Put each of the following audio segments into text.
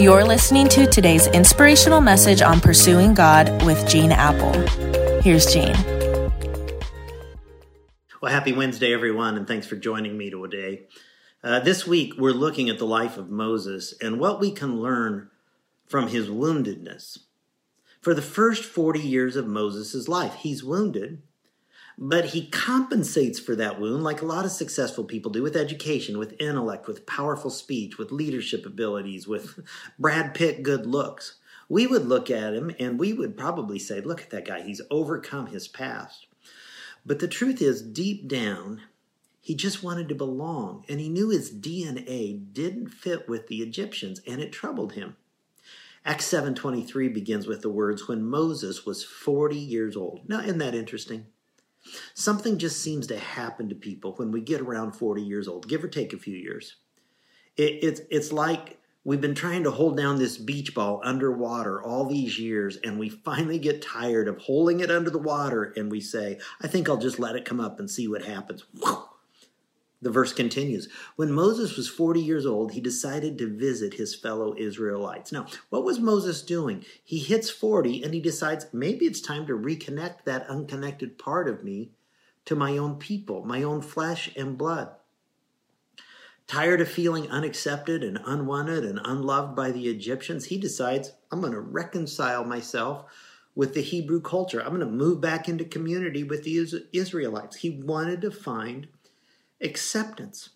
You're listening to today's inspirational message on pursuing God with Gene Appel. Here's Gene. Well, happy Wednesday, everyone, and thanks for joining me today. Uh, this week, we're looking at the life of Moses and what we can learn from his woundedness. For the first 40 years of Moses' life, he's wounded, but he compensates for that wound like a lot of successful people do with education, with intellect, with powerful speech, with leadership abilities, with Brad Pitt good looks. We would look at him and we would probably say, look at that guy, he's overcome his past. But the truth is, deep down, he just wanted to belong and he knew his DNA didn't fit with the Egyptians and it troubled him. Acts 7:23 begins with the words when Moses was 40 years old. Now, isn't that interesting? Something just seems to happen to people when we get around 40 years old, give or take a few years. It, it's, it's like we've been trying to hold down this beach ball underwater all these years, and we finally get tired of holding it under the water, and we say, I think I'll just let it come up and see what happens. The verse continues When Moses was 40 years old, he decided to visit his fellow Israelites. Now, what was Moses doing? He hits 40 and he decides maybe it's time to reconnect that unconnected part of me to my own people, my own flesh and blood. Tired of feeling unaccepted and unwanted and unloved by the Egyptians, he decides, I'm going to reconcile myself with the Hebrew culture. I'm going to move back into community with the Israelites. He wanted to find acceptance.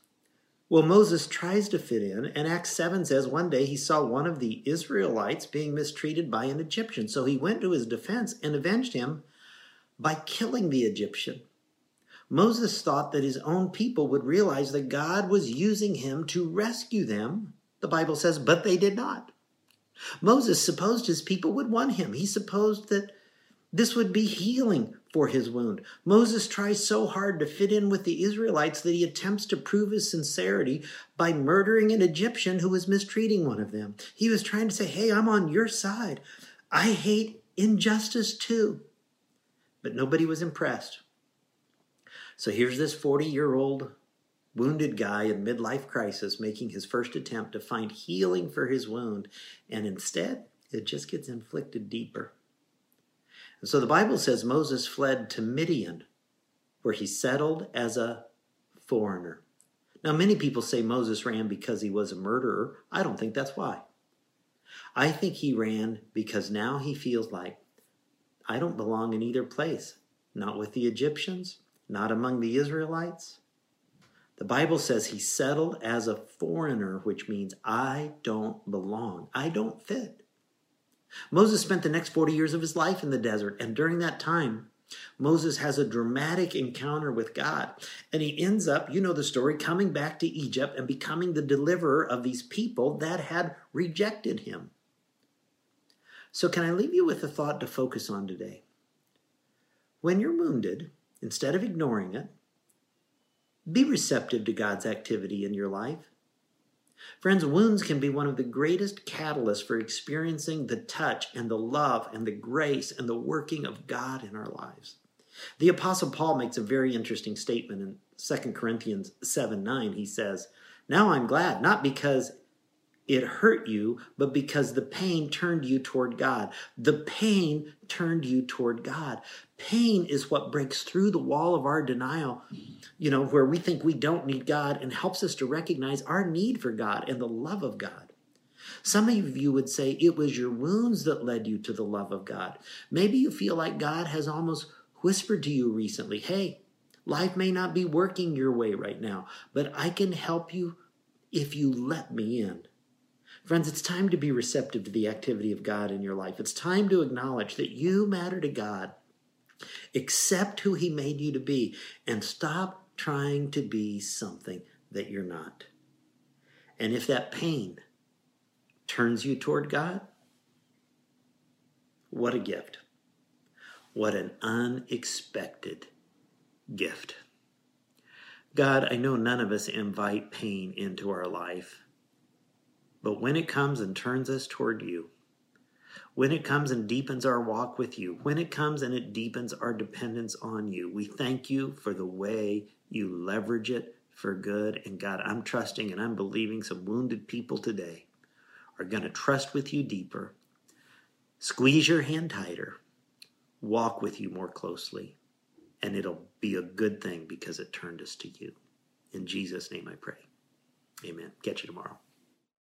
Well, Moses tries to fit in, and Acts 7 says one day he saw one of the Israelites being mistreated by an Egyptian. So he went to his defense and avenged him by killing the Egyptian. Moses thought that his own people would realize that God was using him to rescue them, the Bible says, but they did not. Moses supposed his people would want him. He supposed that this would be healing for his wound. Moses tries so hard to fit in with the Israelites that he attempts to prove his sincerity by murdering an Egyptian who was mistreating one of them. He was trying to say, Hey, I'm on your side. I hate injustice too. But nobody was impressed. So here's this 40 year old wounded guy in midlife crisis making his first attempt to find healing for his wound, and instead, it just gets inflicted deeper. And so the Bible says Moses fled to Midian, where he settled as a foreigner. Now, many people say Moses ran because he was a murderer. I don't think that's why. I think he ran because now he feels like I don't belong in either place, not with the Egyptians, not among the Israelites. The Bible says he settled as a foreigner, which means I don't belong. I don't fit. Moses spent the next 40 years of his life in the desert, and during that time, Moses has a dramatic encounter with God, and he ends up, you know the story, coming back to Egypt and becoming the deliverer of these people that had rejected him. So, can I leave you with a thought to focus on today? When you're wounded, instead of ignoring it, be receptive to God's activity in your life. Friends, wounds can be one of the greatest catalysts for experiencing the touch and the love and the grace and the working of God in our lives. The Apostle Paul makes a very interesting statement in 2 Corinthians 7 9. He says, Now I'm glad, not because it hurt you, but because the pain turned you toward God. The pain turned you toward God. Pain is what breaks through the wall of our denial, you know, where we think we don't need God and helps us to recognize our need for God and the love of God. Some of you would say it was your wounds that led you to the love of God. Maybe you feel like God has almost whispered to you recently, hey, life may not be working your way right now, but I can help you if you let me in. Friends, it's time to be receptive to the activity of God in your life. It's time to acknowledge that you matter to God. Accept who He made you to be and stop trying to be something that you're not. And if that pain turns you toward God, what a gift. What an unexpected gift. God, I know none of us invite pain into our life. But when it comes and turns us toward you, when it comes and deepens our walk with you, when it comes and it deepens our dependence on you, we thank you for the way you leverage it for good. And God, I'm trusting and I'm believing some wounded people today are going to trust with you deeper, squeeze your hand tighter, walk with you more closely, and it'll be a good thing because it turned us to you. In Jesus' name I pray. Amen. Catch you tomorrow.